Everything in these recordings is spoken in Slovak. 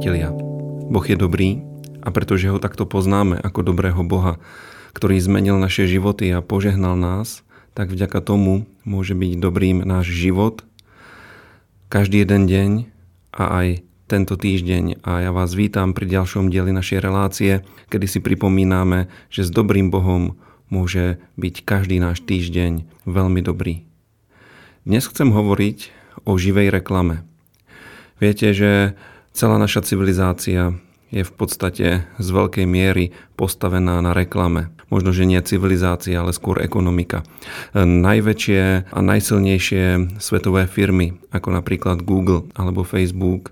priatelia. Boh je dobrý a pretože ho takto poznáme ako dobrého Boha, ktorý zmenil naše životy a požehnal nás, tak vďaka tomu môže byť dobrým náš život každý jeden deň a aj tento týždeň a ja vás vítam pri ďalšom dieli našej relácie, kedy si pripomíname, že s dobrým Bohom môže byť každý náš týždeň veľmi dobrý. Dnes chcem hovoriť o živej reklame. Viete, že celá naša civilizácia je v podstate z veľkej miery postavená na reklame. Možno, že nie civilizácia, ale skôr ekonomika. Najväčšie a najsilnejšie svetové firmy, ako napríklad Google alebo Facebook,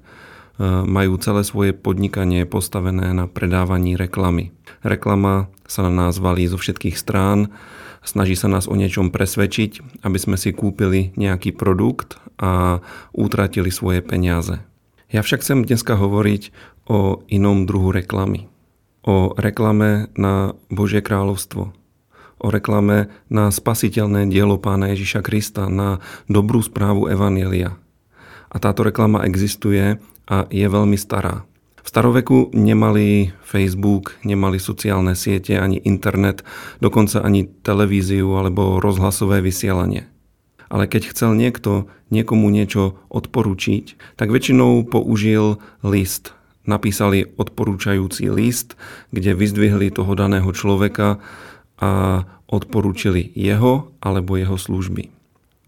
majú celé svoje podnikanie postavené na predávaní reklamy. Reklama sa na nás valí zo všetkých strán, snaží sa nás o niečom presvedčiť, aby sme si kúpili nejaký produkt a utratili svoje peniaze. Ja však chcem dneska hovoriť o inom druhu reklamy. O reklame na Božie kráľovstvo. O reklame na spasiteľné dielo pána Ježiša Krista, na dobrú správu Evanielia. A táto reklama existuje a je veľmi stará. V staroveku nemali Facebook, nemali sociálne siete, ani internet, dokonca ani televíziu alebo rozhlasové vysielanie ale keď chcel niekto niekomu niečo odporúčiť, tak väčšinou použil list. Napísali odporúčajúci list, kde vyzdvihli toho daného človeka a odporúčili jeho alebo jeho služby.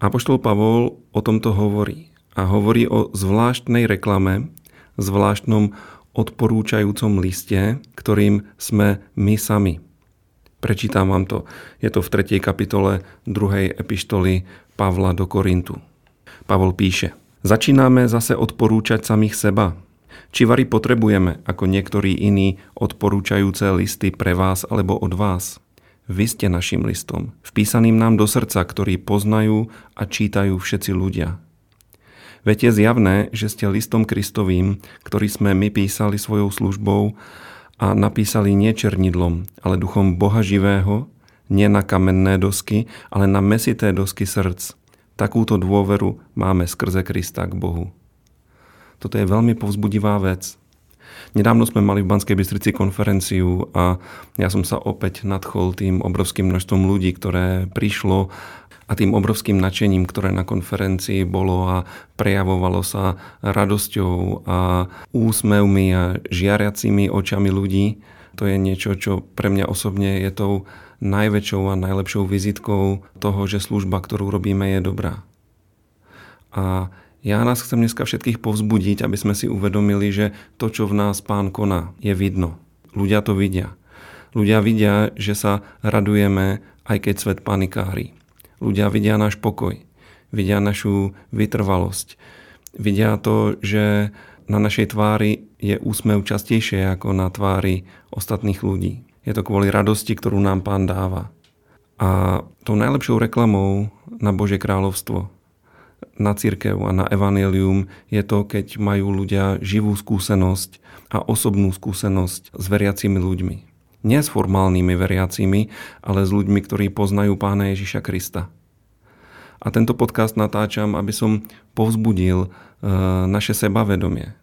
Apoštol Pavol o tomto hovorí a hovorí o zvláštnej reklame, zvláštnom odporúčajúcom liste, ktorým sme my sami. Prečítam vám to. Je to v 3. kapitole 2. epištoly Pavla do Korintu. Pavol píše, začíname zase odporúčať samých seba. Či vary potrebujeme, ako niektorí iní, odporúčajúce listy pre vás alebo od vás? Vy ste našim listom, vpísaným nám do srdca, ktorý poznajú a čítajú všetci ľudia. Veď je zjavné, že ste listom Kristovým, ktorý sme my písali svojou službou a napísali nie černidlom, ale duchom Boha živého, nie na kamenné dosky, ale na mesité dosky srdc. Takúto dôveru máme skrze Krista k Bohu. Toto je veľmi povzbudivá vec. Nedávno sme mali v Banskej Bystrici konferenciu a ja som sa opäť nadchol tým obrovským množstvom ľudí, ktoré prišlo a tým obrovským nadšením, ktoré na konferencii bolo a prejavovalo sa radosťou a úsmevmi a žiariacimi očami ľudí, to je niečo, čo pre mňa osobne je tou najväčšou a najlepšou vizitkou toho, že služba, ktorú robíme, je dobrá. A ja nás chcem dneska všetkých povzbudiť, aby sme si uvedomili, že to, čo v nás pán koná, je vidno. Ľudia to vidia. Ľudia vidia, že sa radujeme, aj keď svet panikári. Ľudia vidia náš pokoj, vidia našu vytrvalosť, vidia to, že na našej tvári je úsmev častejšie ako na tvári ostatných ľudí. Je to kvôli radosti, ktorú nám pán dáva. A tou najlepšou reklamou na Božie kráľovstvo, na církev a na evanelium je to, keď majú ľudia živú skúsenosť a osobnú skúsenosť s veriacimi ľuďmi. Nie s formálnymi veriacimi, ale s ľuďmi, ktorí poznajú pána Ježiša Krista. A tento podcast natáčam, aby som povzbudil e, naše sebavedomie.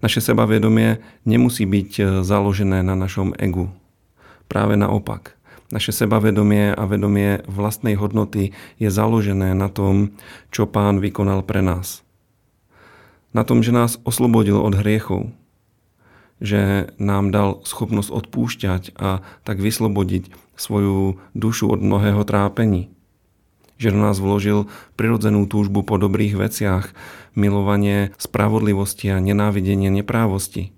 Naše sebavedomie nemusí byť e, založené na našom egu. Práve naopak. Naše sebavedomie a vedomie vlastnej hodnoty je založené na tom, čo pán vykonal pre nás. Na tom, že nás oslobodil od hriechov, že nám dal schopnosť odpúšťať a tak vyslobodiť svoju dušu od mnohého trápení. Že do nás vložil prirodzenú túžbu po dobrých veciach, milovanie spravodlivosti a nenávidenie neprávosti.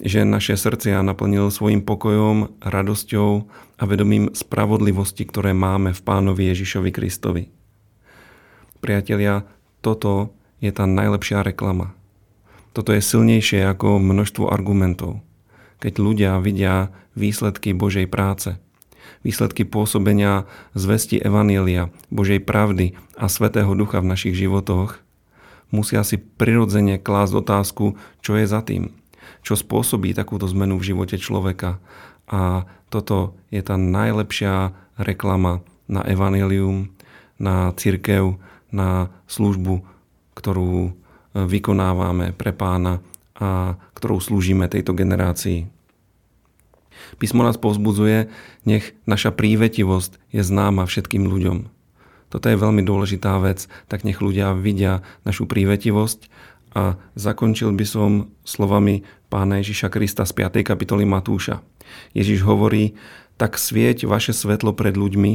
Že naše srdcia naplnil svojim pokojom, radosťou a vedomím spravodlivosti, ktoré máme v pánovi Ježišovi Kristovi. Priatelia, toto je tá najlepšia reklama. Toto je silnejšie ako množstvo argumentov. Keď ľudia vidia výsledky Božej práce, výsledky pôsobenia zvesti Evanielia, Božej pravdy a Svetého Ducha v našich životoch, musia si prirodzene klásť otázku, čo je za tým, čo spôsobí takúto zmenu v živote človeka. A toto je tá najlepšia reklama na evanelium, na církev, na službu, ktorú vykonávame pre pána a ktorou slúžime tejto generácii. Písmo nás povzbudzuje, nech naša prívetivosť je známa všetkým ľuďom. Toto je veľmi dôležitá vec, tak nech ľudia vidia našu prívetivosť a zakončil by som slovami pána Ježiša Krista z 5. kapitoly Matúša. Ježiš hovorí, tak svieť vaše svetlo pred ľuďmi,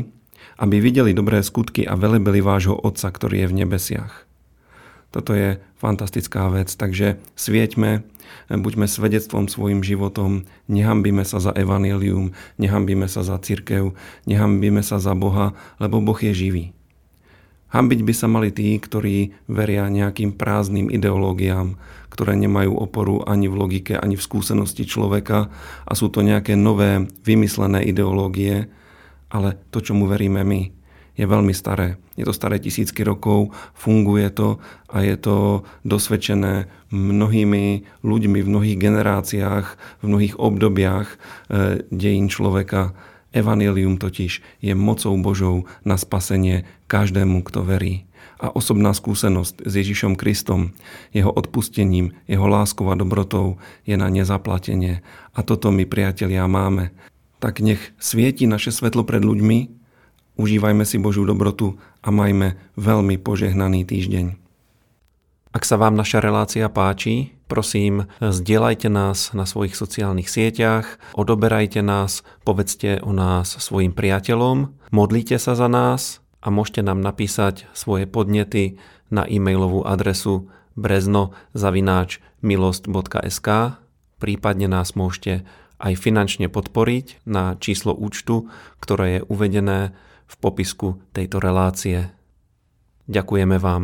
aby videli dobré skutky a velebili vášho Otca, ktorý je v nebesiach. Toto je fantastická vec, takže svieťme, buďme svedectvom svojim životom, nehambíme sa za evanelium, nehambíme sa za církev, nehambíme sa za Boha, lebo Boh je živý. Hambiť by sa mali tí, ktorí veria nejakým prázdnym ideológiám, ktoré nemajú oporu ani v logike, ani v skúsenosti človeka a sú to nejaké nové, vymyslené ideológie, ale to, čomu veríme my, je veľmi staré. Je to staré tisícky rokov, funguje to a je to dosvedčené mnohými ľuďmi v mnohých generáciách, v mnohých obdobiach e, dejín človeka. Evangelium totiž je mocou Božou na spasenie každému, kto verí. A osobná skúsenosť s Ježišom Kristom, jeho odpustením, jeho láskou a dobrotou je na nezaplatenie. A toto my, priatelia, máme. Tak nech svieti naše svetlo pred ľuďmi, Užívajme si Božiu dobrotu a majme veľmi požehnaný týždeň. Ak sa vám naša relácia páči, prosím, zdieľajte nás na svojich sociálnych sieťach, odoberajte nás, povedzte o nás svojim priateľom, modlite sa za nás a môžete nám napísať svoje podnety na e-mailovú adresu brezno.milost.sk prípadne nás môžete aj finančne podporiť na číslo účtu, ktoré je uvedené v popisku tejto relácie. Ďakujeme vám.